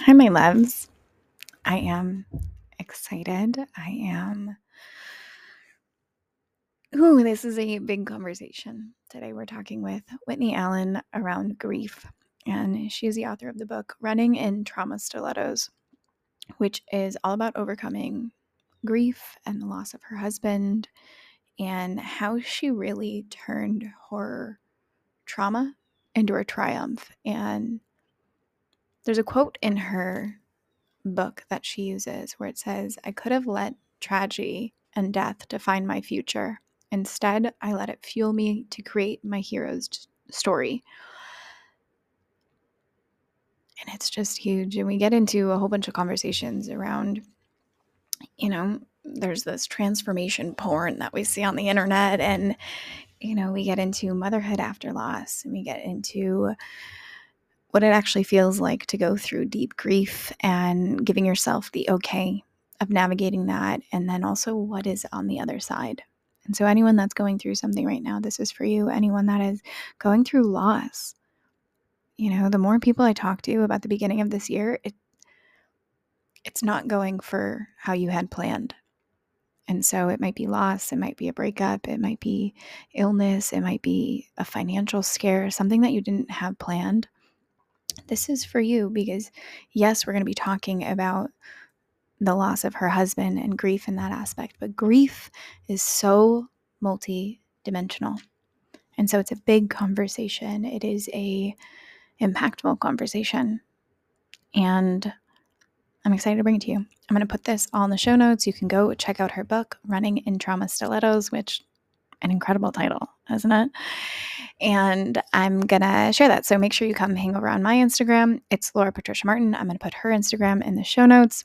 Hi, my loves. I am excited. I am. Ooh, this is a big conversation. Today we're talking with Whitney Allen around grief. And she is the author of the book Running in Trauma Stilettos, which is all about overcoming grief and the loss of her husband and how she really turned her trauma into a triumph. And there's a quote in her book that she uses where it says, I could have let tragedy and death define my future. Instead, I let it fuel me to create my hero's story. And it's just huge. And we get into a whole bunch of conversations around, you know, there's this transformation porn that we see on the internet. And, you know, we get into motherhood after loss and we get into what it actually feels like to go through deep grief and giving yourself the okay of navigating that. And then also what is on the other side. And so, anyone that's going through something right now, this is for you. Anyone that is going through loss, you know, the more people I talk to about the beginning of this year, it it's not going for how you had planned. And so it might be loss, it might be a breakup, it might be illness, it might be a financial scare, something that you didn't have planned this is for you because, yes, we're going to be talking about the loss of her husband and grief in that aspect, but grief is so multi dimensional. And so it's a big conversation. It is a impactful conversation. And I'm excited to bring it to you. I'm going to put this all in the show notes. You can go check out her book, Running in Trauma Stilettos, which an incredible title, isn't it? And I'm gonna share that. So make sure you come hang over on my Instagram. It's Laura Patricia Martin. I'm gonna put her Instagram in the show notes.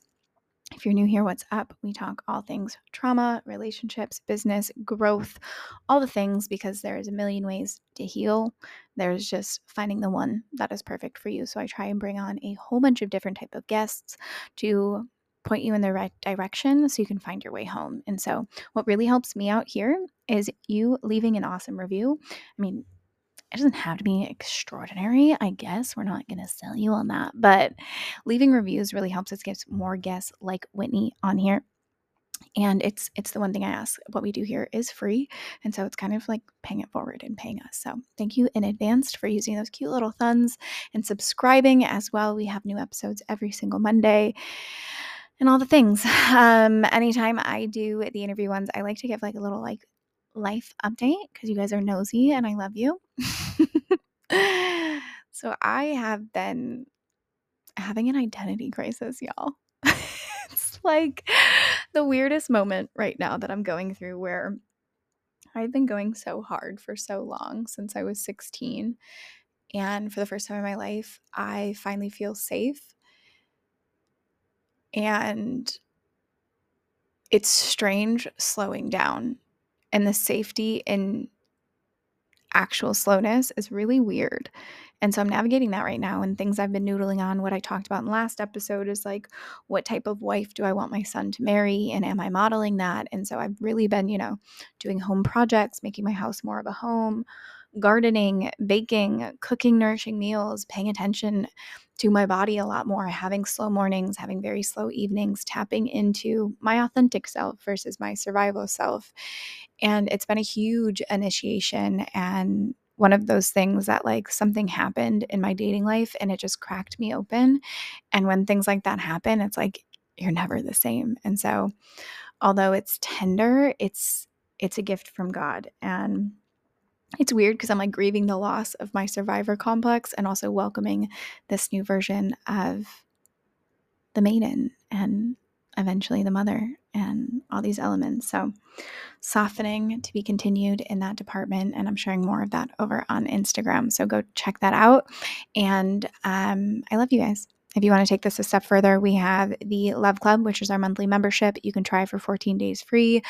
If you're new here, what's up? We talk all things trauma, relationships, business, growth, all the things because there's a million ways to heal. There's just finding the one that is perfect for you. So I try and bring on a whole bunch of different type of guests to point you in the right direction so you can find your way home. And so, what really helps me out here is you leaving an awesome review. I mean, it doesn't have to be extraordinary, I guess. We're not going to sell you on that, but leaving reviews really helps us get more guests like Whitney on here and it's it's the one thing i ask what we do here is free and so it's kind of like paying it forward and paying us so thank you in advance for using those cute little thumbs and subscribing as well we have new episodes every single monday and all the things. Um, anytime I do the interview ones, I like to give like a little like life update because you guys are nosy and I love you. so I have been having an identity crisis, y'all. it's like the weirdest moment right now that I'm going through where I've been going so hard for so long since I was 16. And for the first time in my life, I finally feel safe and it's strange slowing down. And the safety in actual slowness is really weird. And so I'm navigating that right now. And things I've been noodling on, what I talked about in the last episode is like, what type of wife do I want my son to marry? And am I modeling that? And so I've really been, you know, doing home projects, making my house more of a home, gardening, baking, cooking nourishing meals, paying attention to my body a lot more, having slow mornings, having very slow evenings, tapping into my authentic self versus my survival self. And it's been a huge initiation and one of those things that like something happened in my dating life and it just cracked me open. And when things like that happen, it's like you're never the same. And so although it's tender, it's it's a gift from God. And it's weird because I'm like grieving the loss of my survivor complex and also welcoming this new version of the maiden and eventually the mother and all these elements. So, softening to be continued in that department. And I'm sharing more of that over on Instagram. So, go check that out. And um, I love you guys. If you want to take this a step further, we have the Love Club, which is our monthly membership. You can try for 14 days free.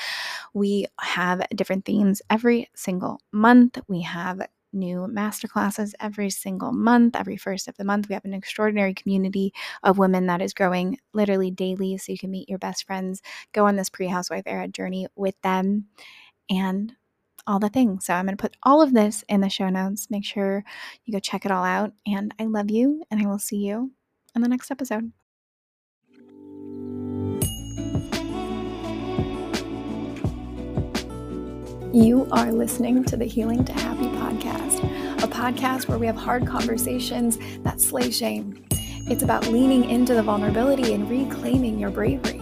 We have different themes every single month. We have new masterclasses every single month. Every first of the month, we have an extraordinary community of women that is growing literally daily. So you can meet your best friends, go on this pre housewife era journey with them, and all the things. So I'm going to put all of this in the show notes. Make sure you go check it all out. And I love you, and I will see you in the next episode. You are listening to the Healing to Happy podcast, a podcast where we have hard conversations that slay shame. It's about leaning into the vulnerability and reclaiming your bravery.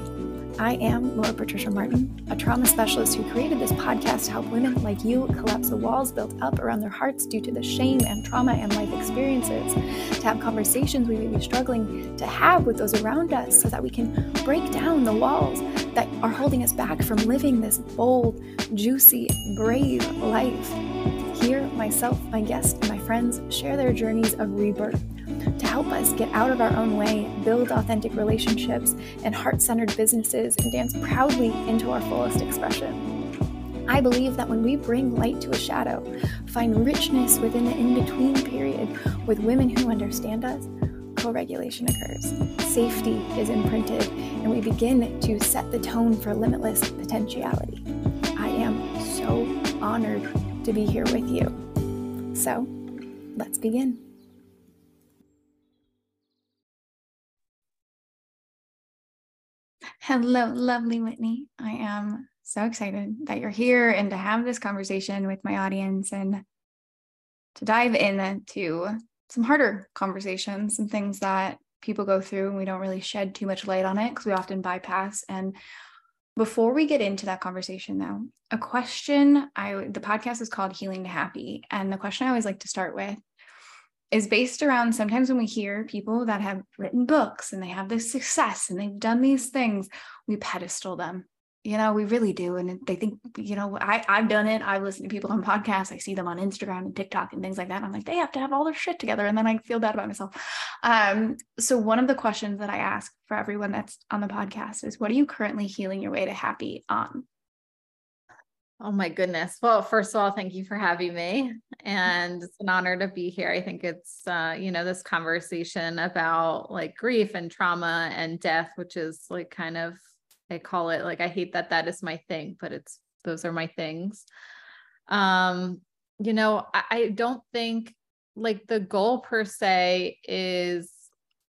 I am Laura Patricia Martin, a trauma specialist who created this podcast to help women like you collapse the walls built up around their hearts due to the shame and trauma and life experiences, to have conversations we may be struggling to have with those around us so that we can break down the walls that are holding us back from living this bold, juicy, brave life. Here, myself, my guests, and my friends share their journeys of rebirth help us get out of our own way, build authentic relationships and heart centered businesses, and dance proudly into our fullest expression. I believe that when we bring light to a shadow, find richness within the in between period with women who understand us, co regulation occurs. Safety is imprinted, and we begin to set the tone for limitless potentiality. I am so honored to be here with you. So, let's begin. Hello, lovely Whitney. I am so excited that you're here and to have this conversation with my audience and to dive into some harder conversations, some things that people go through and we don't really shed too much light on it because we often bypass. And before we get into that conversation though, a question I the podcast is called Healing to Happy. And the question I always like to start with is based around sometimes when we hear people that have written books and they have this success and they've done these things, we pedestal them. You know, we really do. And they think, you know, I, I've done it. I've listened to people on podcasts. I see them on Instagram and TikTok and things like that. I'm like, they have to have all their shit together. And then I feel bad about myself. Um, so one of the questions that I ask for everyone that's on the podcast is what are you currently healing your way to happy on? Oh my goodness. Well, first of all, thank you for having me. And it's an honor to be here. I think it's, uh, you know, this conversation about like grief and trauma and death, which is like kind of, I call it like, I hate that that is my thing, but it's, those are my things. Um, you know, I, I don't think like the goal per se is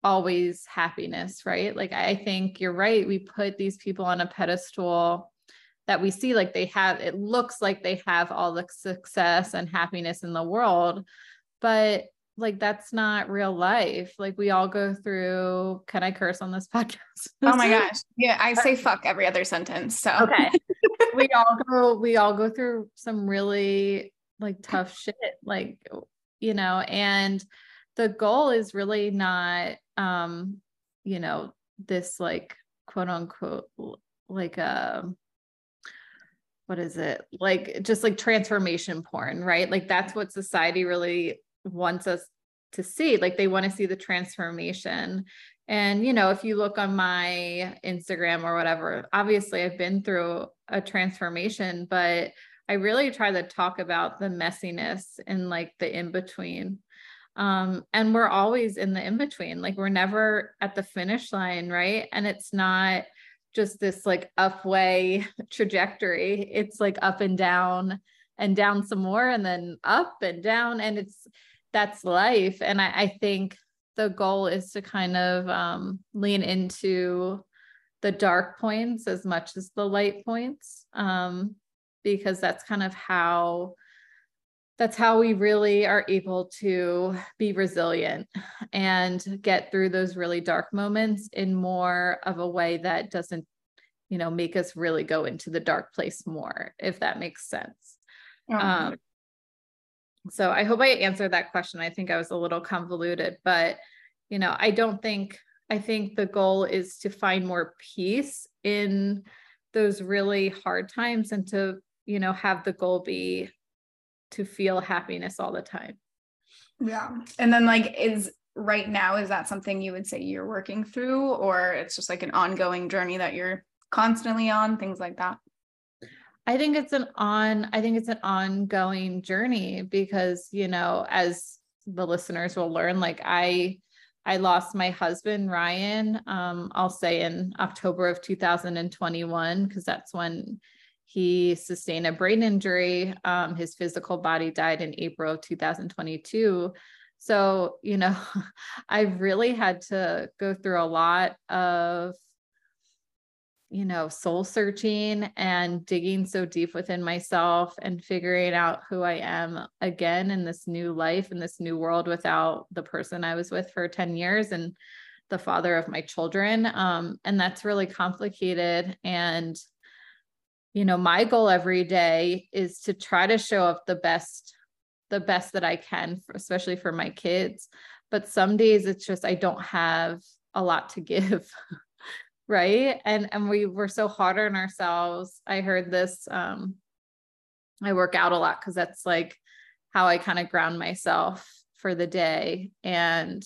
always happiness, right? Like, I think you're right. We put these people on a pedestal that we see like they have it looks like they have all the success and happiness in the world but like that's not real life. Like we all go through can i curse on this podcast? Oh my gosh. Yeah i say fuck every other sentence so. Okay. We all go we all go through some really like tough shit like you know and the goal is really not um you know this like quote unquote like a um, what is it? Like just like transformation porn right? Like that's what society really wants us to see. Like they want to see the transformation. And you know if you look on my instagram or whatever obviously i've been through a transformation but i really try to talk about the messiness and like the in between um and we're always in the in between like we're never at the finish line right? And it's not just this like up way trajectory. It's like up and down and down some more and then up and down. And it's that's life. And I, I think the goal is to kind of um, lean into the dark points as much as the light points um, because that's kind of how that's how we really are able to be resilient and get through those really dark moments in more of a way that doesn't you know make us really go into the dark place more if that makes sense. Oh, um, so i hope i answered that question. I think i was a little convoluted but you know i don't think i think the goal is to find more peace in those really hard times and to you know have the goal be to feel happiness all the time. Yeah. And then like is right now is that something you would say you're working through or it's just like an ongoing journey that you're constantly on things like that? I think it's an on I think it's an ongoing journey because you know as the listeners will learn like I I lost my husband Ryan um I'll say in October of 2021 because that's when he sustained a brain injury. Um, his physical body died in April of 2022. So, you know, I've really had to go through a lot of, you know, soul searching and digging so deep within myself and figuring out who I am again in this new life, in this new world without the person I was with for 10 years and the father of my children. Um, and that's really complicated. And, you know, my goal every day is to try to show up the best the best that I can, especially for my kids. But some days it's just I don't have a lot to give. right. And and we were so hard on ourselves. I heard this um I work out a lot because that's like how I kind of ground myself for the day. And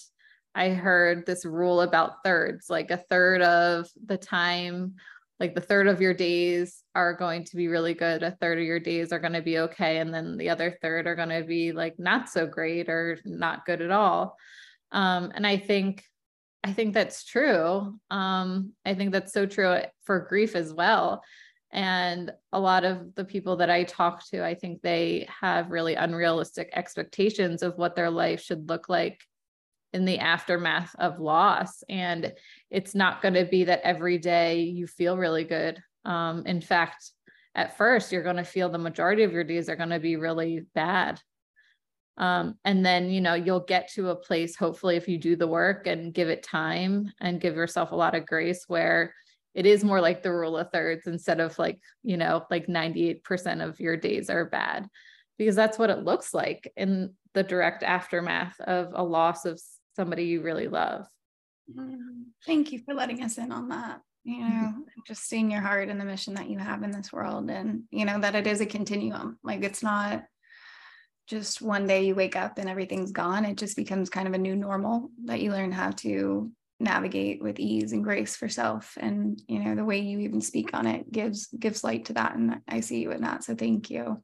I heard this rule about thirds, like a third of the time like the third of your days are going to be really good a third of your days are going to be okay and then the other third are going to be like not so great or not good at all. Um, and i think i think that's true. Um, i think that's so true for grief as well. And a lot of the people that i talk to i think they have really unrealistic expectations of what their life should look like in the aftermath of loss. And it's not going to be that every day you feel really good. Um, in fact, at first, you're going to feel the majority of your days are going to be really bad. Um, and then, you know, you'll get to a place, hopefully, if you do the work and give it time and give yourself a lot of grace, where it is more like the rule of thirds instead of like, you know, like 98% of your days are bad, because that's what it looks like in the direct aftermath of a loss of somebody you really love. Mm-hmm. Thank you for letting us in on that. You know, just seeing your heart and the mission that you have in this world, and you know that it is a continuum. Like it's not just one day you wake up and everything's gone. It just becomes kind of a new normal that you learn how to navigate with ease and grace for self. And you know, the way you even speak on it gives gives light to that. And I see you in that. So thank you.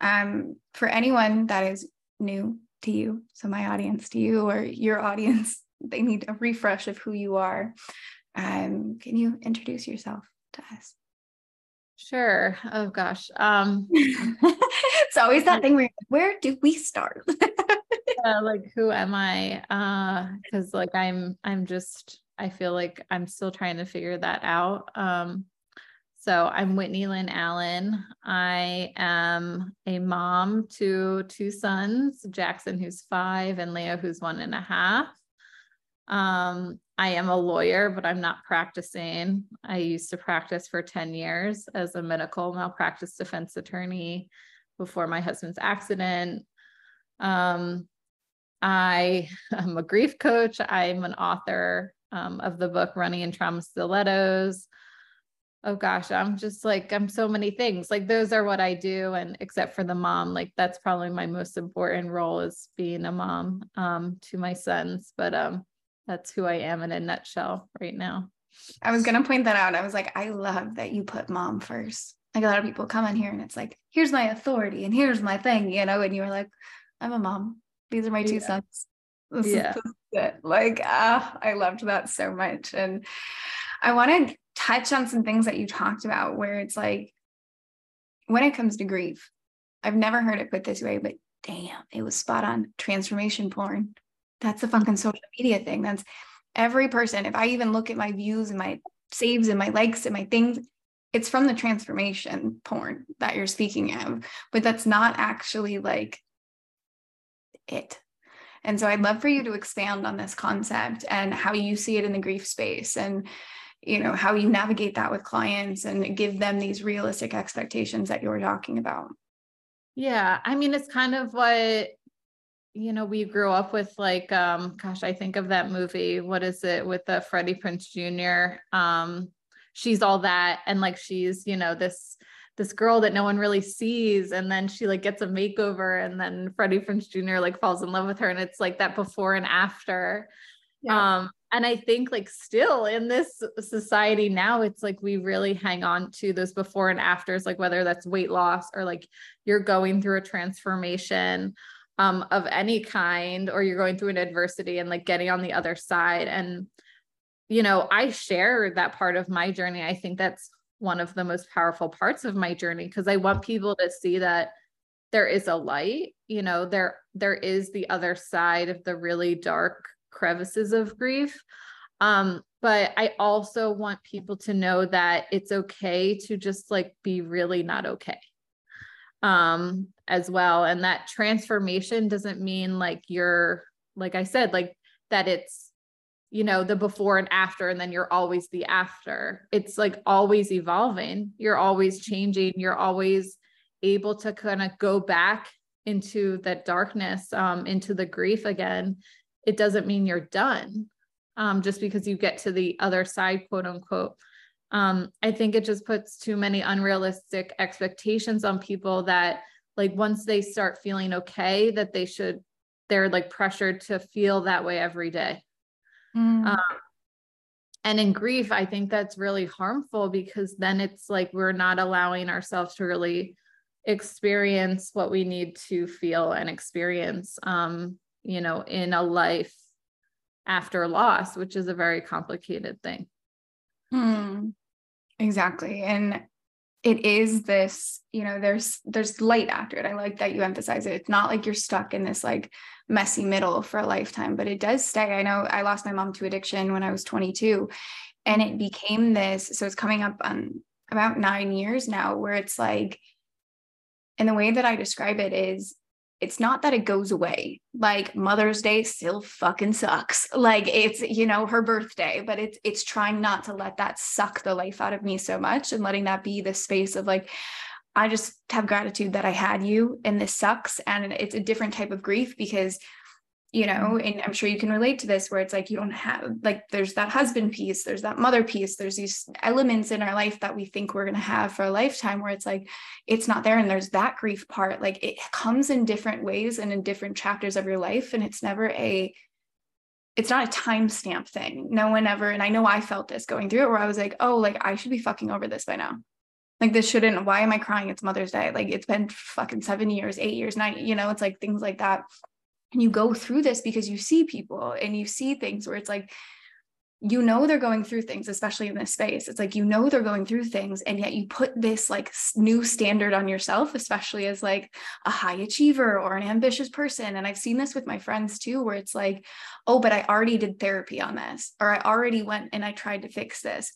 Um, for anyone that is new to you. So, my audience to you or your audience, they need a refresh of who you are. Um, can you introduce yourself to us? Sure. Oh gosh. Um, it's always that thing where where do we start? uh, like who am I? Uh, because like I'm I'm just I feel like I'm still trying to figure that out. Um, so I'm Whitney Lyn Allen. I am a mom to two sons, Jackson, who's five, and Leo, who's one and a half. Um, I am a lawyer, but I'm not practicing. I used to practice for 10 years as a medical malpractice defense attorney before my husband's accident. Um, I am a grief coach. I'm an author um, of the book Running in Trauma Stilettos oh gosh, I'm just like, I'm so many things. Like those are what I do. And except for the mom, like that's probably my most important role is being a mom um, to my sons. But um, that's who I am in a nutshell right now. I was going to point that out. I was like, I love that you put mom first. Like a lot of people come in here and it's like, here's my authority and here's my thing, you know, and you were like, I'm a mom. These are my two yeah. sons. This yeah. Is, like, ah, I loved that so much. And I want to touch on some things that you talked about where it's like when it comes to grief, I've never heard it put this way, but damn, it was spot on. Transformation porn. That's a fucking mm-hmm. social media thing. That's every person. If I even look at my views and my saves and my likes and my things, it's from the transformation porn that you're speaking of, but that's not actually like it. And so I'd love for you to expand on this concept and how you see it in the grief space and you know how you navigate that with clients and give them these realistic expectations that you were talking about. Yeah i mean it's kind of what you know we grew up with like um gosh i think of that movie what is it with the freddie prinze jr um she's all that and like she's you know this this girl that no one really sees and then she like gets a makeover and then freddie prinze jr like falls in love with her and it's like that before and after. Yeah. um and i think like still in this society now it's like we really hang on to those before and afters like whether that's weight loss or like you're going through a transformation um, of any kind or you're going through an adversity and like getting on the other side. And you know i share that part of my journey. I think that's one of the most powerful parts of my journey because i want people to see that there is a light you know there there is the other side of the really dark crevices of grief. Um but i also want people to know that it's okay to just like be really not okay um as well. And that transformation doesn't mean like you're like i said like that it's you know the before and after and then you're always the after. It's like always evolving. You're always changing. You're always able to kind of go back into that darkness um, into the grief again it doesn't mean you're done um, just because you get to the other side quote unquote um, i think it just puts too many unrealistic expectations on people that like once they start feeling okay that they should they're like pressured to feel that way every day mm. um, and in grief i think that's really harmful because then it's like we're not allowing ourselves to really experience what we need to feel and experience um you know in a life after loss which is a very complicated thing. Hmm. exactly. And it is this you know there's there's light after it. I like that you emphasize it. It's not like you're stuck in this like messy middle for a lifetime but it does stay. I know i lost my mom to addiction when i was 22 and it became this so it's coming up on about nine years now where it's like and the way that I describe it is it's not that it goes away. Like Mother's Day still fucking sucks. Like it's, you know, her birthday, but it's it's trying not to let that suck the life out of me so much and letting that be the space of like I just have gratitude that I had you and this sucks and it's a different type of grief because you know and i'm sure you can relate to this where it's like you don't have like there's that husband piece there's that mother piece there's these elements in our life that we think we're going to have for a lifetime where it's like it's not there and there's that grief part. Like it comes in different ways and in different chapters of your life and it's never a it's not a timestamp thing. No one ever and i know i felt this going through it where i was like oh like i should be fucking over this by now. Like this shouldn't why am i crying? It's mother's day. Like it's been fucking seven years eight years nine you know it's like things like that and you go through this because you see people and you see things where it's like you know they're going through things especially in this space. It's like you know they're going through things and yet you put this like new standard on yourself especially as like a high achiever or an ambitious person. And i've seen this with my friends too where it's like oh but i already did therapy on this or i already went and i tried to fix this.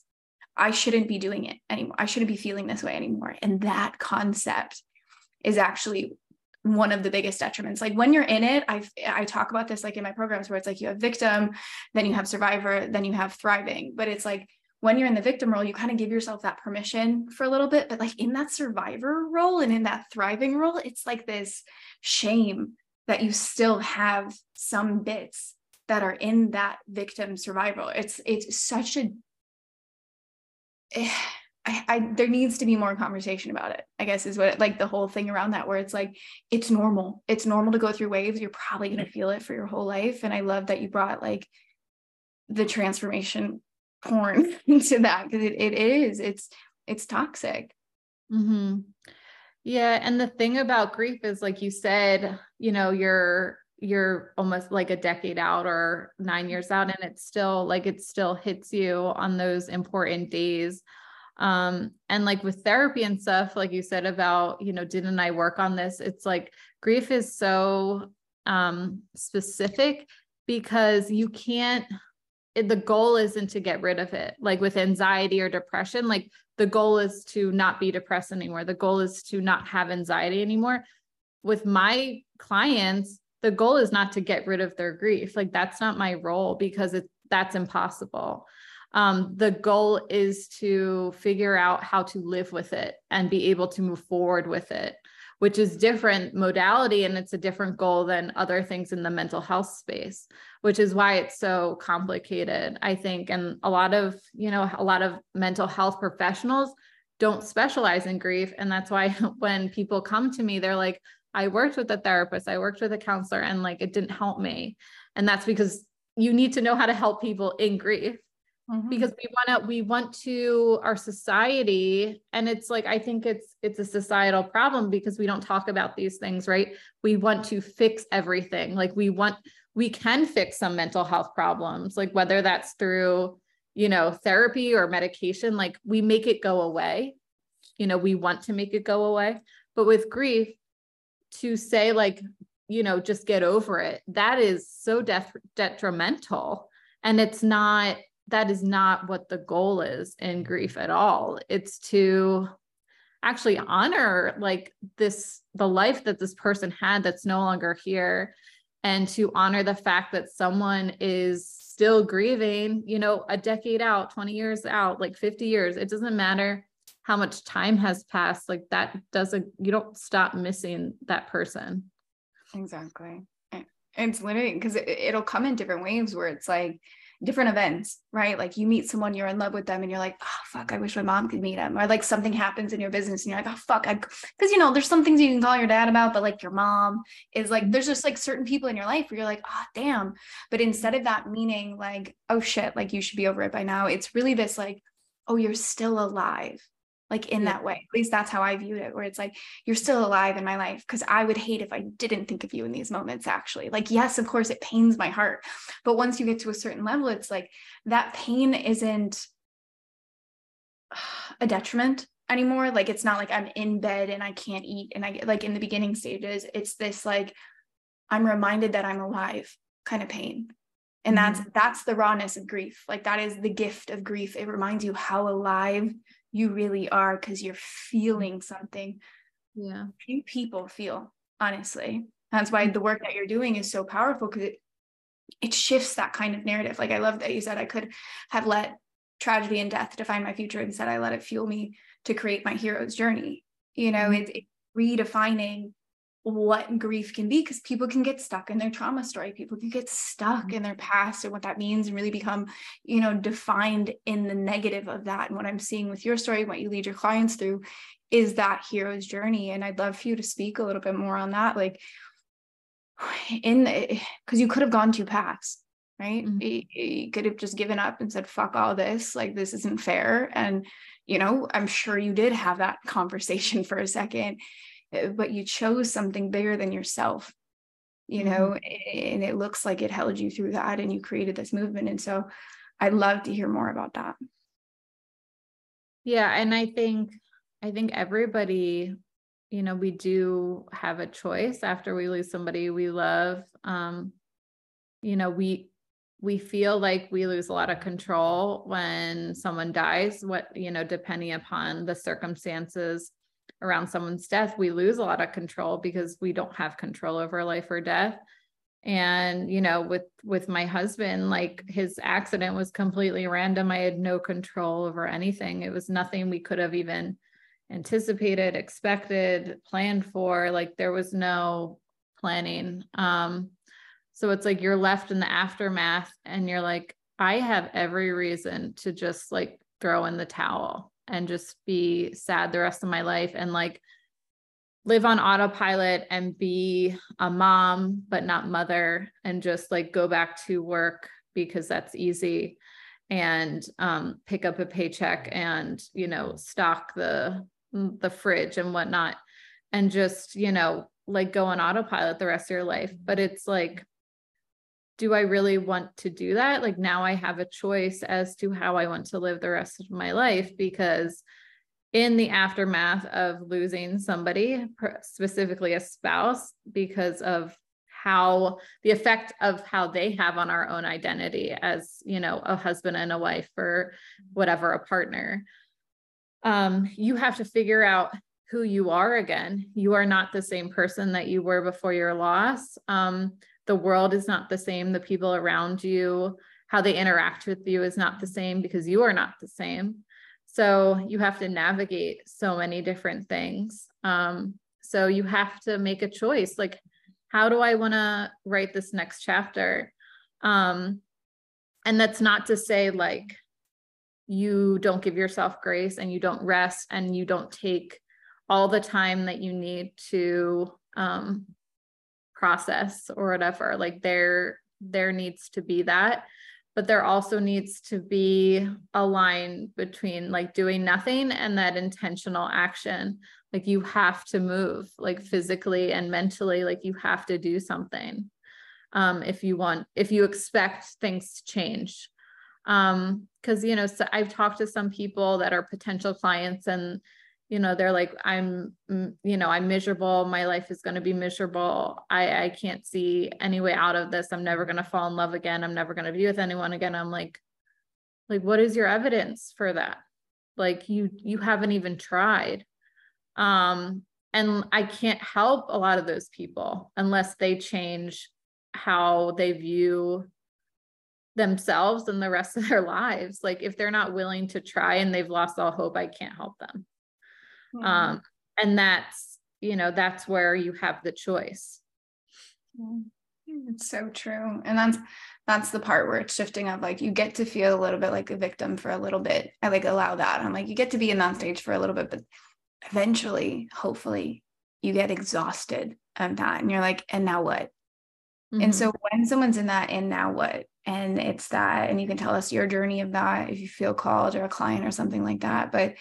I shouldn't be doing it anymore. I shouldn't be feeling this way anymore. And that concept is actually one of the biggest detriments. Like when you're in it i i talk about this like in my programs where it's like you have victim then you have survivor then you have thriving. But it's like when you're in the victim role you kind of give yourself that permission for a little bit. But like in that survivor role and in that thriving role it's like this shame that you still have some bits that are in that victim survival. It's it's such a eh, I, I, there needs to be more conversation about it i guess is what like the whole thing around that where it's like it's normal. It's normal to go through waves. You're probably going to feel it for your whole life. And i love that you brought like the transformation porn into that because it, it is it's it's toxic. Mm-hmm. yeah and the thing about grief is like you said you know you're you're almost like a decade out or nine years out and it's still like it still hits you on those important days um and like with therapy and stuff like you said about you know didn't i work on this it's like grief is so um specific because you can't it, the goal isn't to get rid of it like with anxiety or depression like the goal is to not be depressed anymore. The goal is to not have anxiety anymore. With my clients the goal is not to get rid of their grief. Like that's not my role because it that's impossible um, the goal is to figure out how to live with it and be able to move forward with it which is different modality and it's a different goal than other things in the mental health space which is why it's so complicated i think. And a lot of you know a lot of mental health professionals don't specialize in grief. And that's why when people come to me they're like i worked with a therapist i worked with a counselor and like it didn't help me. And that's because you need to know how to help people in grief mm-hmm. because we want to we want to our society and it's like i think it's it's a societal problem because we don't talk about these things right? We want to fix everything. Like we want we can fix some mental health problems like whether that's through you know therapy or medication like we make it go away. You know we want to make it go away. But with grief to say like you know just get over it that is so death detrimental. And it's not that is not what the goal is in mm-hmm. grief at all. It's to actually honor like this the life that this person had that's no longer here and to honor the fact that someone is still grieving you know a decade out 20 years out like 50 years. It doesn't matter how much time has passed like that doesn't you don't stop missing that person. Exactly. It's limiting because it, will come in different waves where it's like different events, right? Like you meet someone, you're in love with them, and you're like, oh, fuck, I wish my mom could meet him. Or like something happens in your business, and you're like, oh, fuck, I, because you know, there's some things you can call your dad about, but like your mom is like, there's just like certain people in your life where you're like, oh, damn. But instead of that meaning like, oh shit, like you should be over it by now, it's really this like, oh, you're still alive like in yeah. that way. At least that's how I viewed it, where it's like, you're still alive in my life. Cause I would hate if I didn't think of you in these moments, actually. Like, yes, of course, it pains my heart. But once you get to a certain level, it's like that pain isn't a detriment anymore. Like, it's not like I'm in bed and I can't eat. And I get like in the beginning stages, it's this like, I'm reminded that I'm alive kind of pain and that's mm-hmm. that's the rawness of grief like that is the gift of grief it reminds you how alive you really are because you're feeling something yeah. few people feel honestly. That's why the work that you're doing is so powerful because it it shifts that kind of narrative. Like i love that you said i could have let tragedy and death define my future instead i let it fuel me to create my hero's journey. You know mm-hmm. it's redefining what grief can be because people can get stuck in their trauma story people can get stuck in their past and what that means and really become you know defined in the negative of that. And what i'm seeing with your story what you lead your clients through is that hero's journey. And i'd love for you to speak a little bit more on that like in because you could have gone two paths right? Mm-hmm. you, you could have just given up and said fuck all this like this isn't fair. And you know i'm sure you did have that conversation for a second but you chose something bigger than yourself you know mm-hmm. and it looks like it held you through that and you created this movement and so i'd love to hear more about that yeah and i think i think everybody you know we do have a choice after we lose somebody we love um you know we we feel like we lose a lot of control when someone dies what you know depending upon the circumstances around someone's death, we lose a lot of control because we don't have control over life or death. And, you know, with with my husband, like his accident was completely random. I had no control over anything. It was nothing we could have even anticipated, expected, planned for. Like there was no planning. Um, so it's like you're left in the aftermath and you're like, I have every reason to just like throw in the towel and just be sad the rest of my life and like live on autopilot and be a mom but not mother and just like go back to work because that's easy and um, pick up a paycheck and you know stock the the fridge and whatnot and just you know like go on autopilot the rest of your life. But it's like do I really want to do that? Like now I have a choice as to how I want to live the rest of my life because in the aftermath of losing somebody, specifically a spouse, because of how the effect of how they have on our own identity as, you know, a husband and a wife or whatever, a partner. Um, you have to figure out who you are again. You are not the same person that you were before your loss. Um, the world is not the same the people around you how they interact with you is not the same because you are not the same. So you have to navigate so many different things. Um, so you have to make a choice like how do i want to write this next chapter? Um, and that's not to say like you don't give yourself grace and you don't rest and you don't take all the time that you need to um, process or whatever like there there needs to be that. But there also needs to be a line between like doing nothing and that intentional action. Like you have to move like physically and mentally like you have to do something um if you want if you expect things to change. Um because you know so i've talked to some people that are potential clients and you know they're like i'm you know i'm miserable. My life is going to be miserable. I i can't see any way out of this. I'm never going to fall in love again. I'm never going to be with anyone again. I'm like like what is your evidence for that? Like you you haven't even tried. Um and i can't help a lot of those people unless they change how they view themselves and the rest of their lives. Like if they're not willing to try and they've lost all hope i can't help them mm-hmm. um and that's you know that's where you have the choice. It's so true. And that's that's the part where it's shifting of like you get to feel a little bit like a victim for a little bit. I like allow that. I'm like you get to be in that stage for a little bit but eventually hopefully you get exhausted of that and you're like and now what? Mm-hmm. and so when someone's in that and now what? and it's that and you can tell us your journey of that if you feel called or a client or something like that but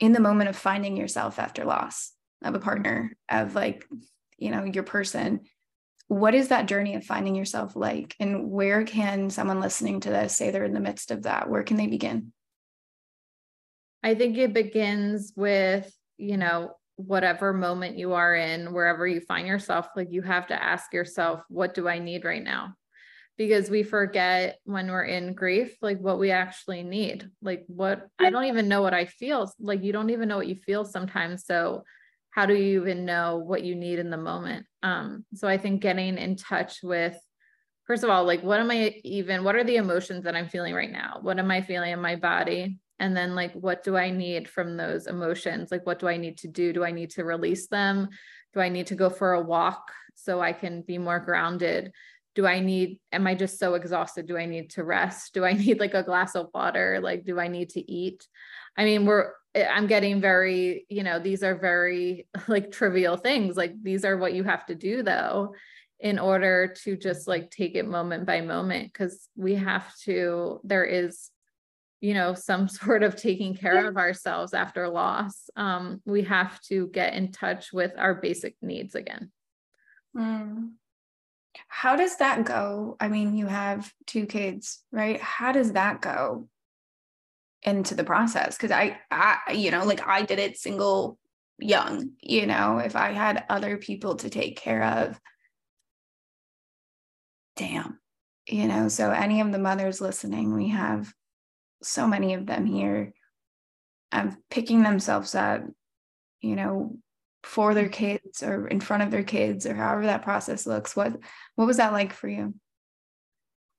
in the moment of finding yourself after loss of a partner of like you know your person what is that journey of finding yourself like? And where can someone listening to this say they're in the midst of that? Where can they begin? I think it begins with you know whatever moment you are in wherever you find yourself like you have to ask yourself what do i need right now because we forget when we're in grief like what we actually need like what i don't even know what i feel like you don't even know what you feel sometimes so how do you even know what you need in the moment? Um so i think getting in touch with first of all like what am i even what are the emotions that i'm feeling right now? What am i feeling in my body? And then like what do i need from those emotions? Like what do i need to do? Do i need to release them? Do i need to go for a walk so i can be more grounded do I need, am I just so exhausted? Do I need to rest? Do I need like a glass of water? Like, do I need to eat? I mean, we're, eh, I'm getting very, you know, these are very like trivial things. Like, these are what you have to do though, in order to just like take it moment by moment. Cause we have to, there is, you know, some sort of taking care of ourselves after loss. Um, we have to get in touch with our basic needs again. Mm. How does that go? I mean, you have two kids, right? How does that go into the process? Because I, I, you know, like I did it single young, you know, if I had other people to take care of, damn, you know, so any of the mothers listening, we have so many of them here of picking themselves up, you know, for their kids or in front of their kids or however that process looks what what was that like for you?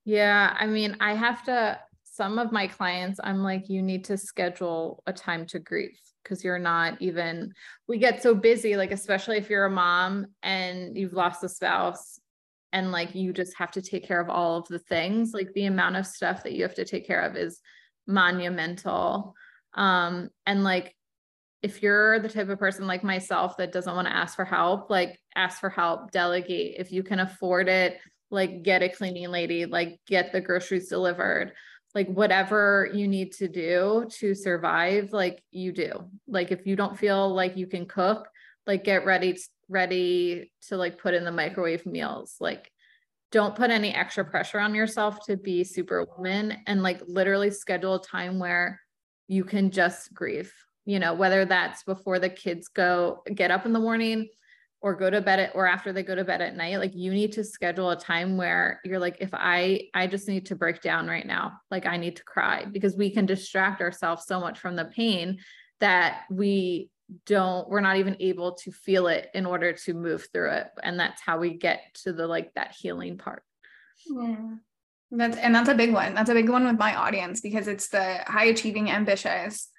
Yeah i mean i have to some of my clients i'm like you need to schedule a time to grieve because you're not even we get so busy like especially if you're a mom and you've lost a spouse and like you just have to take care of all of the things like the amount of stuff that you have to take care of is monumental. Um and like if you're the type of person like myself that doesn't want to ask for help, like ask for help, delegate. If you can afford it, like get a cleaning lady, like get the groceries delivered, like whatever you need to do to survive, like you do. Like if you don't feel like you can cook, like get ready ready to like put in the microwave meals. Like don't put any extra pressure on yourself to be superwoman and like literally schedule a time where you can just grieve you know, whether that's before the kids go get up in the morning or go to bed at, or after they go to bed at night, like you need to schedule a time where you're like, if I, I just need to break down right now, like I need to cry because we can distract ourselves so much from the pain that we don't, we're not even able to feel it in order to move through it. And that's how we get to the like that healing part. Yeah. That's and that's a big one. That's a big one with my audience because it's the high achieving ambitious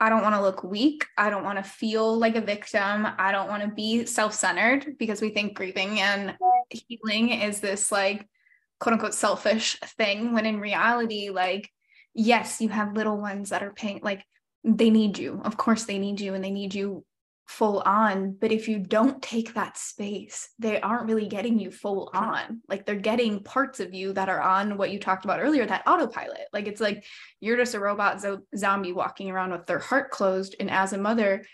I don't want to look weak. I don't want to feel like a victim. I don't want to be self centered because we think grieving and healing is this like quote unquote selfish thing. When in reality, like, yes, you have little ones that are paying, like, they need you. Of course, they need you and they need you full on. But if you don't take that space, they aren't really getting you full on. Like they're getting parts of you that are on what you talked about earlier, that autopilot. Like it's like you're just a robot zo- zombie walking around with their heart closed. And as a mother,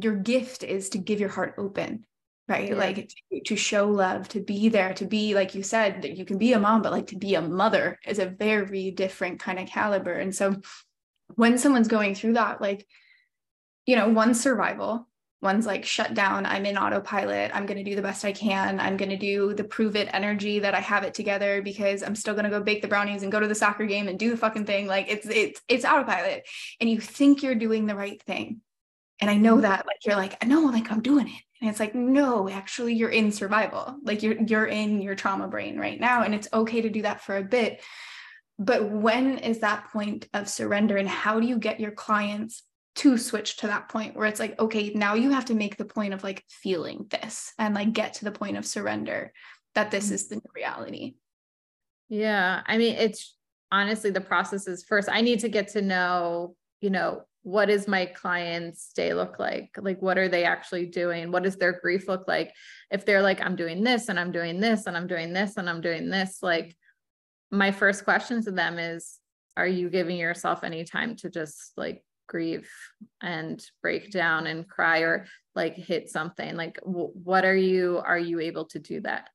your gift is to give your heart open right yeah. like to, to, show love to be there to be like you said that you can be a mom but like to be a mother is a very different kind of caliber and so when someone's going through that like you know, one survival, one's like shut down. I'm in autopilot. I'm going to do the best I can. I'm going to do the prove it energy that I have it together because I'm still going to go bake the brownies and go to the soccer game and do the fucking thing. Like it's, it's, it's autopilot. And you think you're doing the right thing. And I know that like, you're like, no, like I'm doing it. And it's like, no, actually you're in survival. Like you're, you're in your trauma brain right now. And it's okay to do that for a bit. But when is that point of surrender and how do you get your clients to switch to that point where it's like okay now you have to make the point of like feeling this and like get to the point of surrender that this mm. is the new reality. Yeah i mean it's honestly the process is first i need to get to know you know what does my client's day look like? Like what are they actually doing? What does their grief look like? If they're like i'm doing this and i'm doing this and i'm doing this and i'm doing this like my first question to them is are you giving yourself any time to just like grieve and break down and cry or like hit something like w- what are you are you able to do that?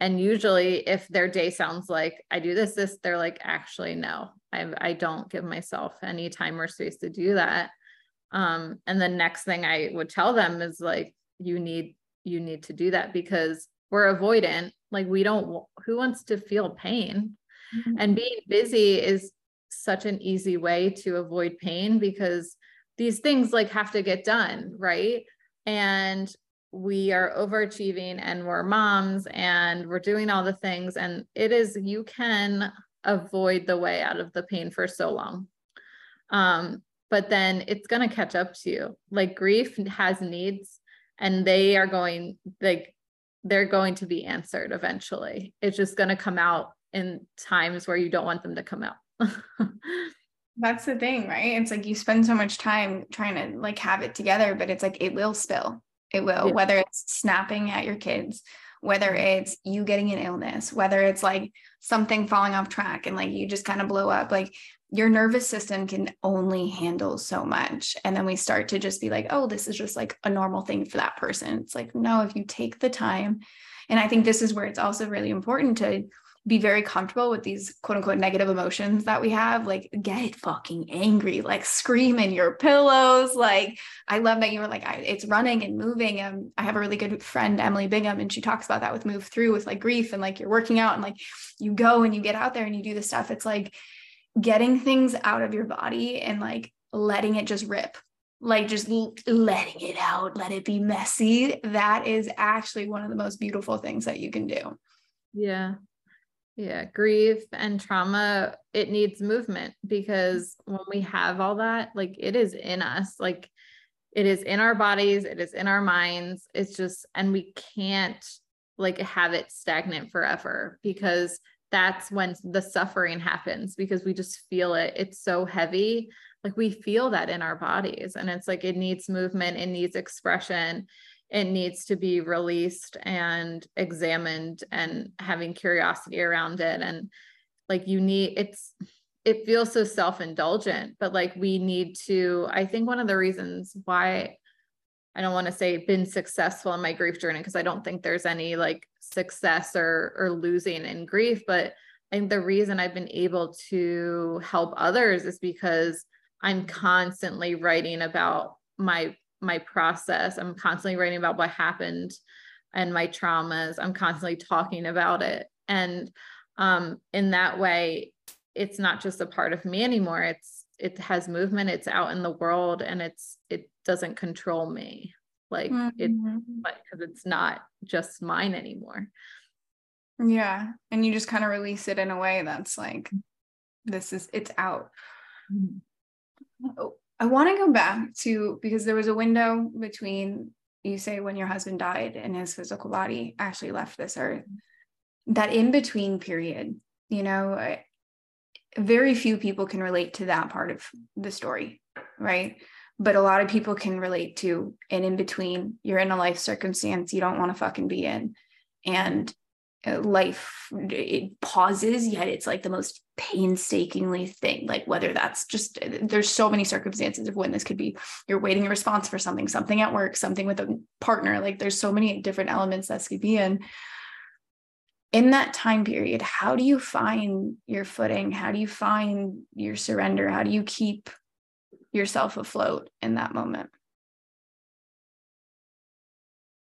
And usually if their day sounds like i do this this they're like actually no. I i don't give myself any time or space to do that. Um and the next thing i would tell them is like you need you need to do that because we're avoidant. Like we don't who wants to feel pain? Mm-hmm. and being busy is such an easy way to avoid pain because these things like have to get done, right? And we are overachieving and we're moms and we're doing all the things. And it is, you can avoid the way out of the pain for so long. Um, but then it's going to catch up to you. Like grief has needs and they are going, like, they're going to be answered eventually. It's just going to come out in times where you don't want them to come out. That's the thing, right? It's like you spend so much time trying to like have it together, but it's like it will spill. It will, yeah. whether it's snapping at your kids, whether mm-hmm. it's you getting an illness, whether it's like something falling off track and like you just kind of blow up. Like your nervous system can only handle so much. And then we start to just be like, oh, this is just like a normal thing for that person. It's like, no, if you take the time. And I think this is where it's also really important to be very comfortable with these quote unquote negative emotions that we have. Like, get fucking angry, like scream in your pillows. Like, I love that you were like, I, it's running and moving. Um, I have a really good friend, Emily Bingham, and she talks about that with Move Through with like grief and like you're working out and like you go and you get out there and you do the stuff. It's like getting things out of your body and like letting it just rip like just letting it out, let it be messy. That is actually one of the most beautiful things that you can do. Yeah. Yeah, grief and trauma, it needs movement because when we have all that, like it is in us, like it is in our bodies, it is in our minds. It's just, and we can't like have it stagnant forever because that's when the suffering happens because we just feel it. It's so heavy. Like we feel that in our bodies. And it's like it needs movement, it needs expression it needs to be released and examined and having curiosity around it. And like you need it's it feels so self-indulgent but like we need to i think one of the reasons why i don't want to say been successful in my grief journey because i don't think there's any like success or or losing in grief but i think the reason i've been able to help others is because i'm constantly writing about my my process. I'm constantly writing about what happened and my traumas. I'm constantly talking about it. And um, in that way, it's not just a part of me anymore. It's it has movement, it's out in the world and it's it doesn't control me. Like mm-hmm. it because it's not just mine anymore. Yeah. And you just kind of release it in a way that's like, this is it's out. Mm-hmm. I want to go back to because there was a window between you say when your husband died and his physical body actually left this earth. That in between period, you know, very few people can relate to that part of the story, right? But a lot of people can relate to an in between. You're in a life circumstance you don't want to fucking be in. And Uh, life it pauses yet it's like the most painstakingly thing like whether that's just uh, there's so many circumstances of when this could be. You're waiting a response for something something at work something with a partner like there's so many different elements that could be in. In that time period how do you find your footing? How do you find your surrender? How do you keep yourself afloat in that moment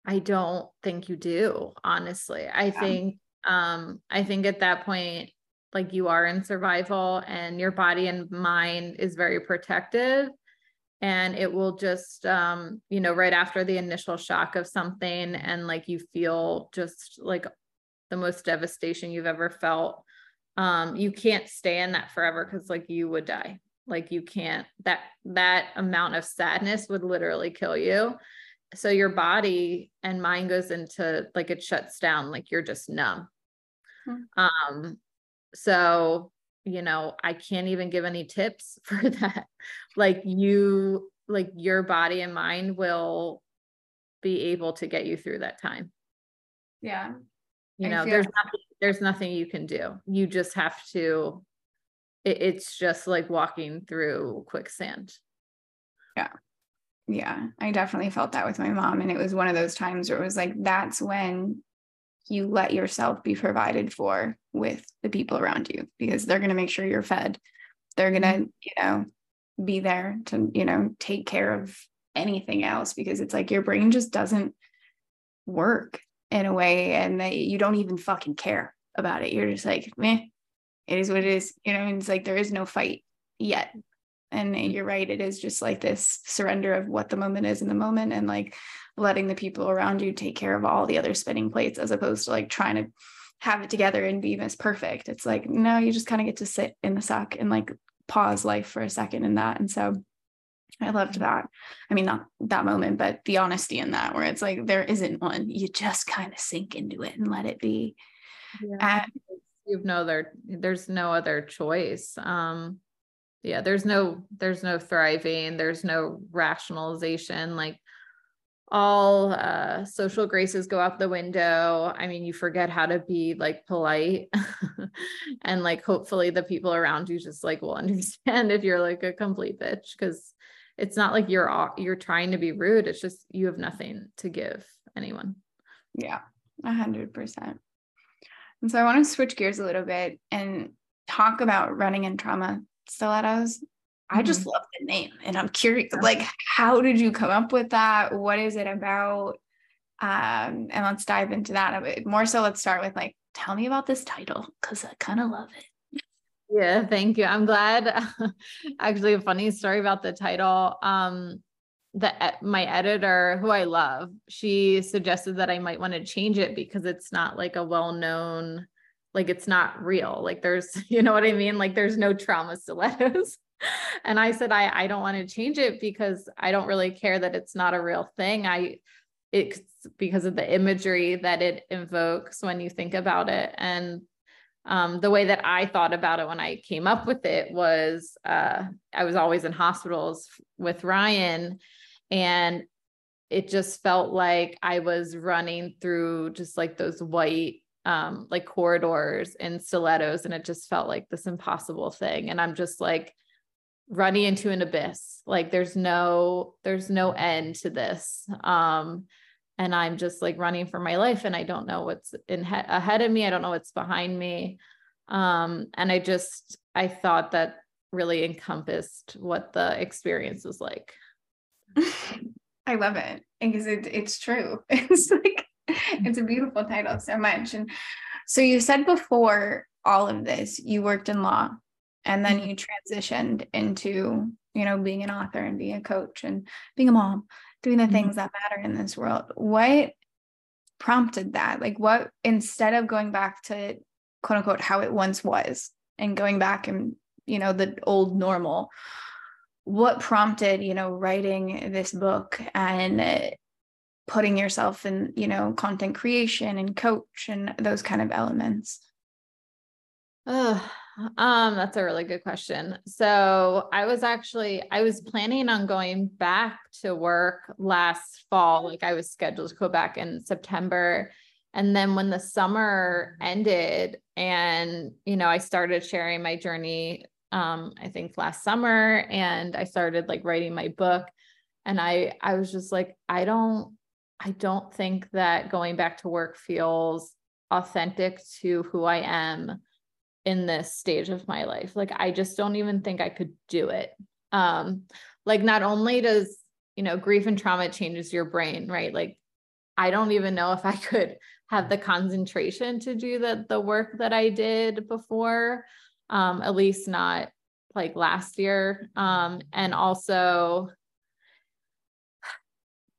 I don't think you do, honestly. I yeah. think um I think at that point like you are in survival and your body and mind is very protective and it will just um you know right after the initial shock of something and like you feel just like the most devastation you've ever felt um you can't stay in that forever cuz like you would die like you can't that that amount of sadness would literally kill you so your body and mind goes into like it shuts down like you're just numb. Hmm. um so you know i can't even give any tips for that. Like you like your body and mind will be able to get you through that time. Yeah. You know there's nothing there's nothing you can do. You just have to it, it's just like walking through quicksand. Yeah yeah i definitely felt that with my mom and it was one of those times where it was like that's when you let yourself be provided for with the people around you because they're going to make sure you're fed. They're going to mm-hmm. you know be there to you know take care of anything else because it's like your brain just doesn't work in a way and that you don't even fucking care about it. You're just like meh it is what it is you know and it's like there is no fight yet and mm-hmm. you're right it is just like this surrender of what the moment is in the moment and like letting the people around you take care of all the other spinning plates as opposed to like trying to have it together and be as perfect it's like no you just kind of get to sit in the suck and like pause life for a second in that and so I loved mm-hmm. that. I mean, not that moment, but the honesty in that, where it's like there isn't one. You just kind of sink into it and let it be. Yeah. And you know there there's no other choice. Um, yeah there's no there's no thriving there's no rationalization like all uh, social graces go out the window. I mean you forget how to be like polite and like hopefully the people around you just like will understand if you're like a complete bitch because it's not like you're you're trying to be rude it's just you have nothing to give anyone. Yeah a hundred percent. And so i want to switch gears a little bit and talk about running in trauma stilettos. I just mm-hmm. love the name and I'm curious, like, how did you come up with that? What is it about? Um, and let's dive into that a bit more. So let's start with like, tell me about this title because I kind of love it. Yeah, thank you. I'm glad. Actually, a funny story about the title. Um, the my editor, who I love, she suggested that I might want to change it because it's not like a well-known like it's not real like there's you know what i mean? Like there's no trauma stilettos. And i said i i don't want to change it because i don't really care that it's not a real thing. I it's because of the imagery that it invokes when you think about it. And um, the way that I thought about it when I came up with it was uh, I was always in hospitals with Ryan, and it just felt like I was running through just like those white um, like corridors and stilettos, and it just felt like this impossible thing. And I'm just like running into an abyss. Like there's no there's no end to this. Um, and I'm just like running for my life, and I don't know what's in he- ahead of me. I don't know what's behind me. Um, and I just I thought that really encompassed what the experience was like. I love it because it, it's true. It's like it's a beautiful title so much. And so you said before all of this, you worked in law and then mm-hmm. you transitioned into, you know, being an author and being a coach and being a mom, doing the mm-hmm. things that matter in this world. What prompted that? Like what instead of going back to quote unquote how it once was and going back and, you know, the old normal, what prompted, you know, writing this book and putting yourself in you know content creation and coach and those kind of elements? Oh um that's a really good question. So i was actually i was planning on going back to work last fall like i was scheduled to go back in september. And then when the summer ended and you know i started sharing my journey um i think last summer and i started like writing my book. And i i was just like i don't I don't think that going back to work feels authentic to who I am in this stage of my life. Like I just don't even think I could do it. Um like not only does, you know, grief and trauma changes your brain, right? Like I don't even know if I could have the concentration to do the the work that I did before. Um, at least not like last year. Um, and also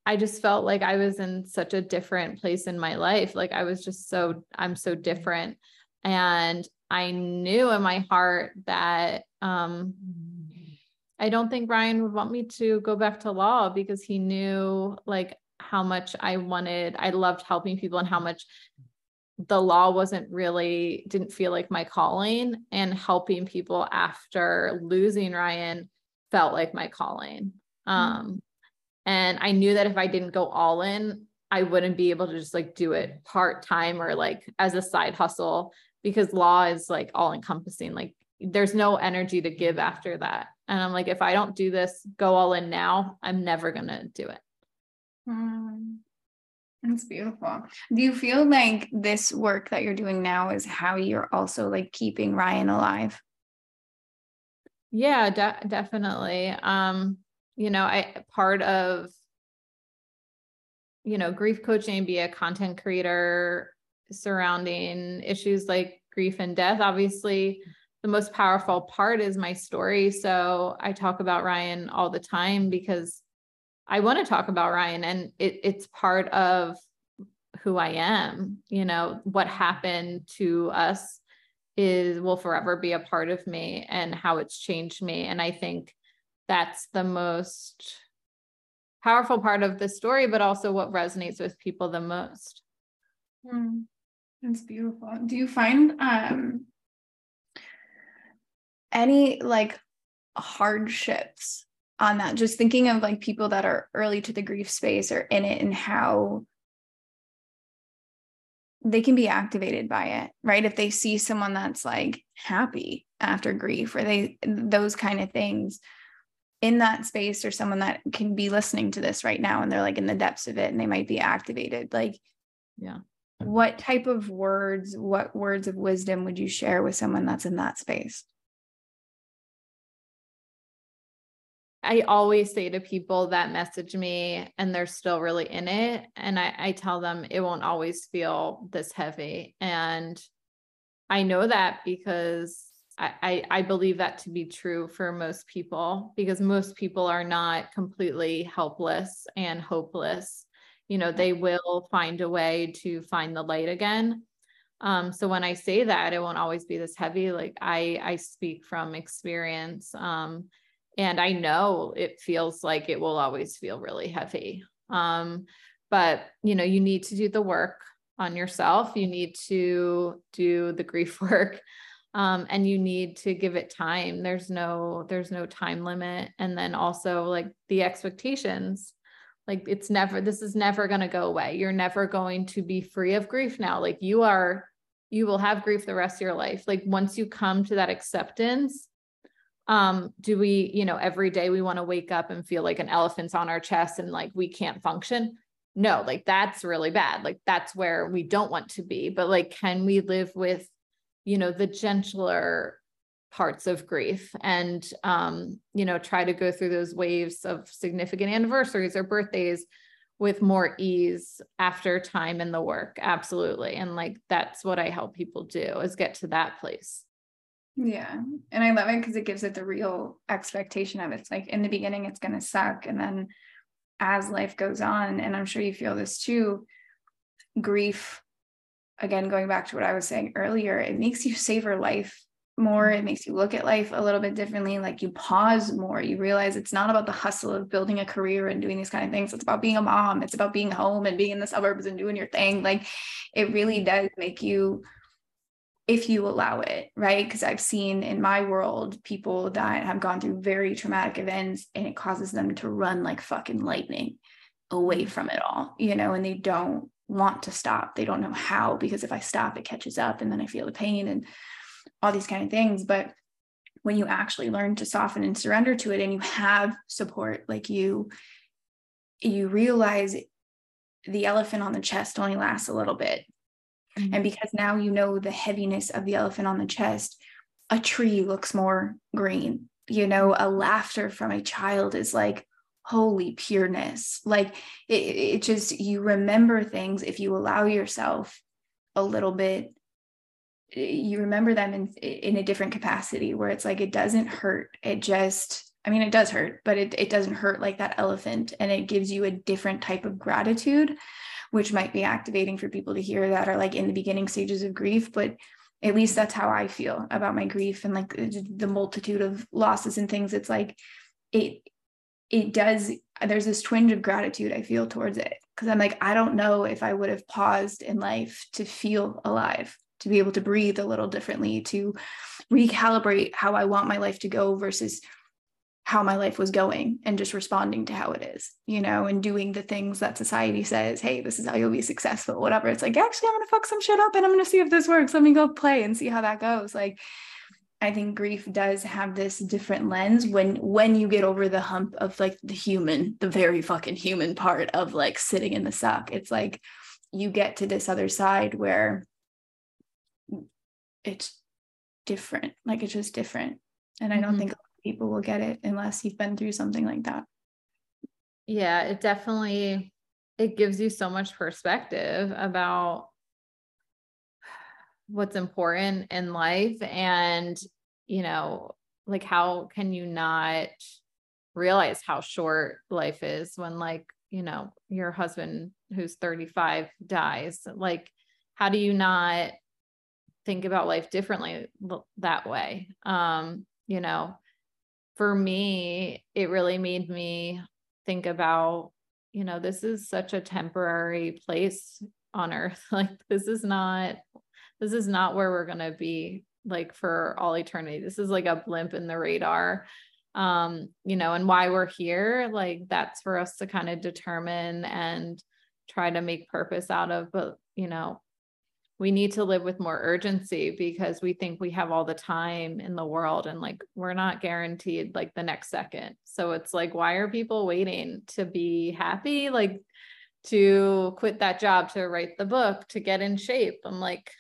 I just felt like I was in such a different place in my life. Like I was just so, I'm so different. And I knew in my heart that um, I don't think Ryan would want me to go back to law because he knew like how much I wanted, I loved helping people and how much the law wasn't really, didn't feel like my calling and helping people after losing Ryan felt like my calling. Mm-hmm. Um, and I knew that if I didn't go all in, I wouldn't be able to just like do it part time or like as a side hustle because law is like all encompassing. Like there's no energy to give after that. And I'm like, if I don't do this, go all in now, I'm never going to do it. Mm, that's beautiful. Do you feel like this work that you're doing now is how you're also like keeping Ryan alive? Yeah, de- definitely. Um, you know, I part of you know, grief coaching, be a content creator surrounding issues like grief and death. Obviously, the most powerful part is my story. So I talk about Ryan all the time because I want to talk about Ryan and it, it's part of who I am. You know, what happened to us is will forever be a part of me and how it's changed me. And I think that's the most powerful part of the story, but also what resonates with people the most. Mm, that's beautiful. Do you find um, any like hardships on that? Just thinking of like people that are early to the grief space or in it and how they can be activated by it, right? If they see someone that's like happy after grief or they, those kind of things in that space or someone that can be listening to this right now and they're like in the depths of it and they might be activated like yeah what type of words what words of wisdom would you share with someone that's in that space I always say to people that message me and they're still really in it. And I, I tell them it won't always feel this heavy. And I know that because I, I believe that to be true for most people because most people are not completely helpless and hopeless. You know, they will find a way to find the light again. Um, so when I say that, it won't always be this heavy. Like I, I speak from experience. Um, and I know it feels like it will always feel really heavy. Um, but you know, you need to do the work on yourself. You need to do the grief work um, and you need to give it time. There's no there's no time limit. And then also like the expectations like it's never this is never going to go away. You're never going to be free of grief now. Like you are you will have grief the rest of your life. Like once you come to that acceptance um do we you know every day we want to wake up and feel like an elephant's on our chest and like we can't function? No like that's really bad. Like that's where we don't want to be. But like can we live with you know the gentler parts of grief and um, you know try to go through those waves of significant anniversaries or birthdays with more ease after time in the work. Absolutely. And like that's what i help people do is get to that place. Yeah. And i love it because it gives it the real expectation of it. it's like in the beginning it's going to suck. And then as life goes on and i'm sure you feel this too grief again, going back to what I was saying earlier, it makes you savor life more. It mm-hmm. makes you look at life a little bit differently. Like you pause more. You realize it's not about the hustle of building a career and doing these kind of things. It's about being a mom. It's about being home and being in the suburbs and doing your thing. Like it really mm-hmm. does make you, if you allow it, right? Because I've seen in my world people that have gone through very traumatic events and it causes them to run like fucking lightning away mm-hmm. from it all, you know, and they don't want to stop. They don't know how because if I stop, it catches up and then I feel the pain and all these kind of things. But when you actually learn to soften and surrender to it and you have support, like you, you realize the elephant on the chest only lasts a little bit. Mm-hmm. And because now you know the heaviness of the elephant on the chest, a tree looks more green. You know, a laughter from a child is like, holy pureness. Like it, it just, you remember things if you allow yourself a little bit eh, you remember them in in a different capacity where it's like it doesn't hurt it just i mean it does hurt but it, it doesn't hurt like that elephant and it gives you a different type of gratitude which might be activating for people to hear that are like in the beginning stages of grief but at least that's how i feel about my grief and like the multitude of losses and things it's like it it does there's this twinge of gratitude i feel towards it. Because i'm like i don't know if i would have paused in life to feel alive to be able to breathe a little differently to recalibrate how i want my life to go versus how my life was going and just responding to how it is you know and doing the things that society says hey this is how you'll be successful whatever. It's like actually i'm gonna fuck some shit up and i'm gonna see if this works. Let me go play and see how that goes. Like I think grief does have this different lens when when you get over the hump of like the human, the very fucking human part of like sitting in the suck. It's like you get to this other side where it's different. Like it's just different. And I don't mm-hmm. think people will get it unless you've been through something like that. Yeah, it definitely it gives you so much perspective about what's important in life and you know like how can you not realize how short life is when like you know your husband who's 35 dies? Like how do you not think about life differently that way? Um you know for me it really made me think about you know this is such a temporary place on earth. Like this is not this is not where we're going to be like for all eternity. This is like a blimp in the radar. Um, you know, and why we're here, like that's for us to kind of determine and try to make purpose out of. But, you know, we need to live with more urgency because we think we have all the time in the world and like we're not guaranteed like the next second. So it's like, why are people waiting to be happy? Like, to quit that job to write the book to get in shape i'm like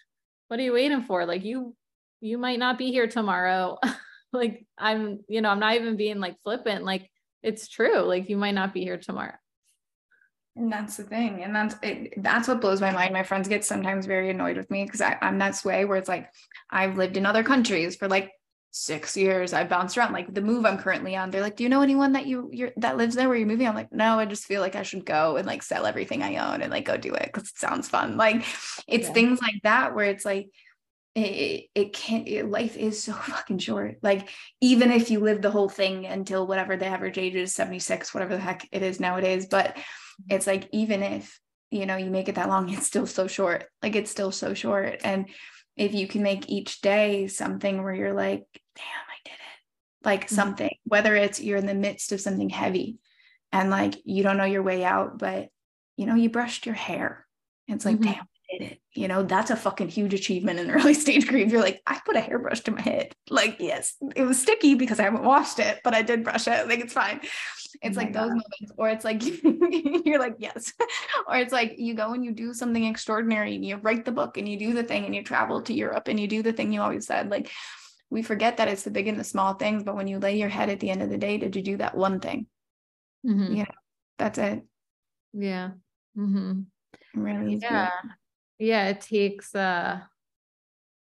what are you waiting for? Like you, you might not be here tomorrow. like I'm, you know, I'm not even being like flippant. Like it's true. Like you might not be here tomorrow. And that's the thing. And that's it, that's what blows my mind. My friends get sometimes very annoyed with me because I'm that way where it's like I've lived in other countries for like six years. I've bounced around. Like the move I'm currently on, they're like, Do you know anyone that you you're that lives there where you're moving? I'm like, no, I just feel like I should go and like sell everything I own and like go do it because it sounds fun. Like it's yeah. things like that where it's like it, it can't it, life is so fucking short like even if you live the whole thing until whatever the average age is 76 whatever the heck it is nowadays but mm-hmm. it's like even if you know you make it that long it's still so short like it's still so short and if you can make each day something where you're like, damn, I did it. Like mm-hmm. something, whether it's you're in the midst of something heavy and like you don't know your way out, but you know, you brushed your hair. It's like, mm-hmm. damn, did it. You know, that's a fucking huge achievement in early stage grief. You're like, I put a hairbrush to my head. Like, yes, it was sticky because I haven't washed it, but I did brush it. Like, it's fine. It's oh like those moments, or it's like you're like, yes. or it's like you go and you do something extraordinary and you write the book and you do the thing and you travel to Europe and you do the thing you always said. Like, we forget that it's the big and the small things, but when you lay your head at the end of the day, did you do that one thing? Mm-hmm. Yeah, that's it. Yeah. Mm-hmm. Really? Yeah. Yeah. It takes, uh,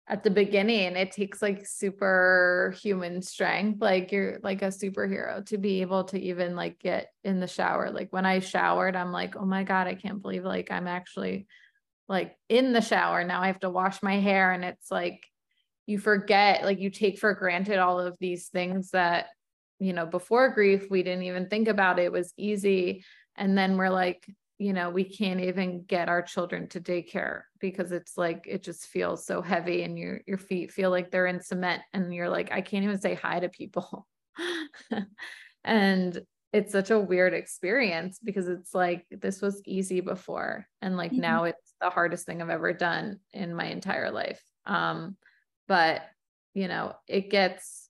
at the beginning it takes like superhuman strength like you're like a superhero to be able to even like get in the shower. Like when i showered i'm like oh my god i can't believe like i'm actually like in the shower. Now i have to wash my hair. And it's like you forget like you take for granted all of these things that you know before grief we didn't even think about. It, it was easy. And then we're like you know, we can't even get our children to daycare because it's like it just feels so heavy and your your feet feel like they're in cement and you're like I can't even say hi to people. and it's such a weird experience because it's like this was easy before and like mm-hmm. now it's the hardest thing I've ever done in my entire life. Um but you know, it gets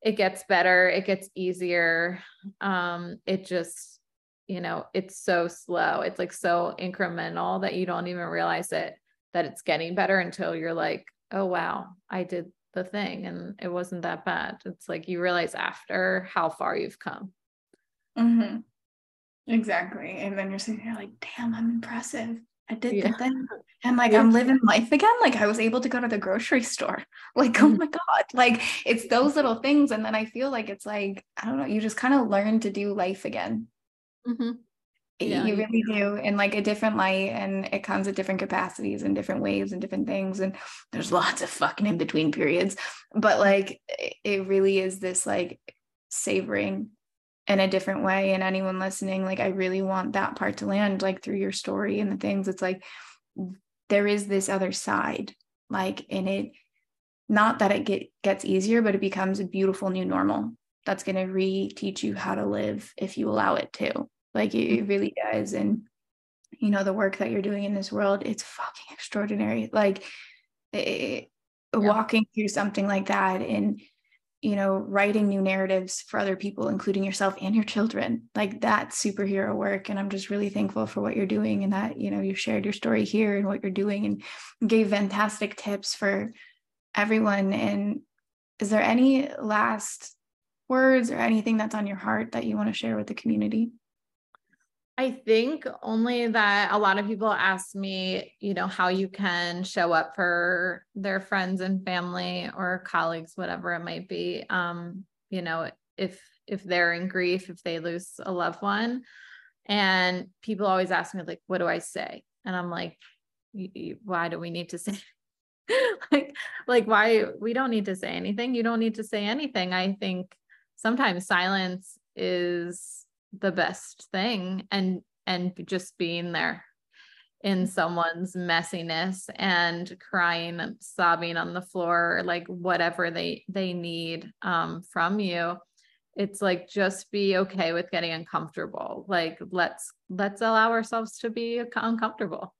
it gets better, it gets easier. Um it just you know, it's so slow. It's like so incremental that you don't even realize it that it's getting better until you're like, oh wow, I did the thing and it wasn't that bad. It's like you realize after how far you've come. Mm-hmm. Exactly. And then you're sitting here like, damn, I'm impressive. I did yeah. the thing. And like yeah. I'm living life again. Like I was able to go to the grocery store. Like, mm-hmm. oh my God. Like it's those little things. And then I feel like it's like, I don't know, you just kind of learn to do life again. Mm-hmm. Yeah. You really do in like a different light and it comes at different capacities and different waves and different things. And there's lots of fucking in between periods. But like it really is this like savoring in a different way and anyone listening like i really want that part to land like through your story and the things it's like there is this other side like in it not that it get, gets easier but it becomes a beautiful new normal that's going to re-teach you how to live if you allow it to like it, it mm-hmm. really does and you know the work that you're doing in this world it's fucking extraordinary like it, yeah. walking through something like that and you know, writing new narratives for other people, including yourself and your children. Like that's superhero work. And I'm just really thankful for what you're doing and that, you know, you shared your story here and what you're doing and gave fantastic tips for everyone. And is there any last words or anything that's on your heart that you want to share with the community? I think only that a lot of people ask me, you know, how you can show up for their friends and family or colleagues, whatever it might be. Um, you know, if if they're in grief, if they lose a loved one. And people always ask me, like, what do I say? And I'm like, why do we need to say like like why we don't need to say anything you don't need to say anything i think sometimes silence is the best thing and and just being there in someone's messiness and crying and sobbing on the floor like whatever they they need um, from you. It's like just be okay with getting uncomfortable. Like let's let's allow ourselves to be uncomfortable.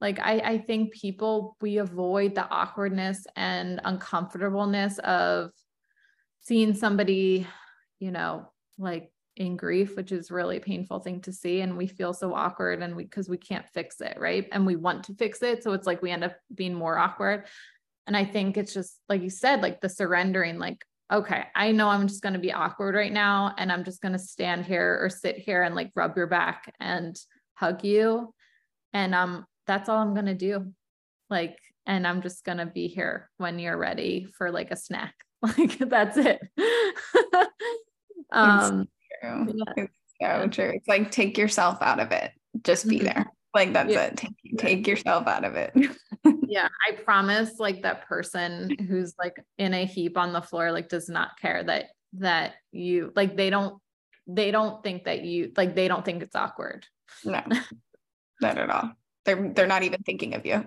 Like I, I think people we avoid the awkwardness and uncomfortableness of seeing somebody you know like in grief which is really painful thing to see and we feel so awkward and we because we can't fix it right? And we want to fix it so it's like we end up being more awkward. And i think it's just like you said like the surrendering like okay i know i'm just going to be awkward right now and i'm just going to stand here or sit here and like rub your back and hug you and um that's all i'm going to do. Like and i'm just going to be here when you're ready for like a snack. Like that's it um true. Yeah. So true. It's like take yourself out of it. Just be mm-hmm. there. Like that's yeah. it. Take, take yourself out of it. yeah. I promise like that person who's like in a heap on the floor, like does not care that that you like they don't they don't think that you like they don't think it's awkward. No, not at all. They're they're not even thinking of you.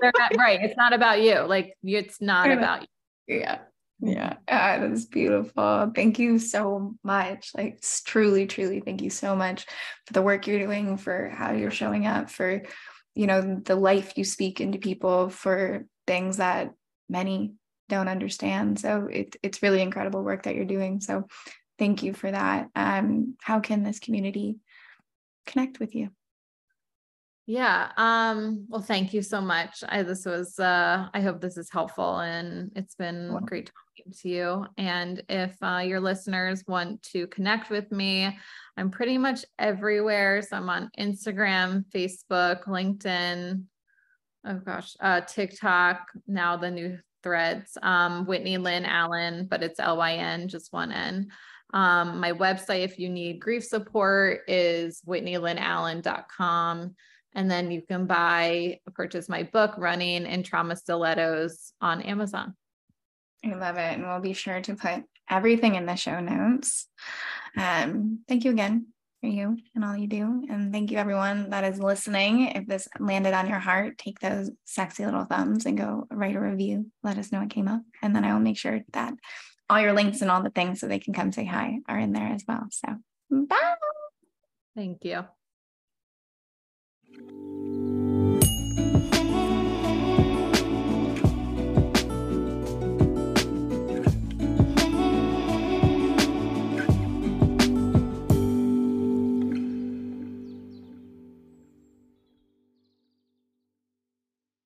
they're not right. It's not about you. Like it's not about you. Yeah. Yeah, ah, that's beautiful. Thank you so much. Like, truly, truly, thank you so much for the work you're doing, for how you're showing up, for, you know, the life you speak into people, for things that many don't understand. So it, it's really incredible work that you're doing. So thank you for that. Um, how can this community connect with you? Yeah. Um, well, thank you so much. I, this was, uh, I hope this is helpful and it's been wow. great talking to you. And if uh, your listeners want to connect with me, I'm pretty much everywhere. So I'm on Instagram, Facebook, LinkedIn, oh gosh, uh, TikTok, now the new threads, um, Whitney Lyn Allen, but it's L-Y-N, just one N. Um, my website, if you need grief support, is whitneylynallen.com. And then you can buy, purchase my book, Running in Trauma Stilettos on Amazon. I love it. And we'll be sure to put everything in the show notes. Um, thank you again for you and all you do. And thank you, everyone that is listening. If this landed on your heart, take those sexy little thumbs and go write a review. Let us know it came up. And then I will make sure that all your links and all the things so they can come say hi are in there as well. So, bye. Thank you. Bye.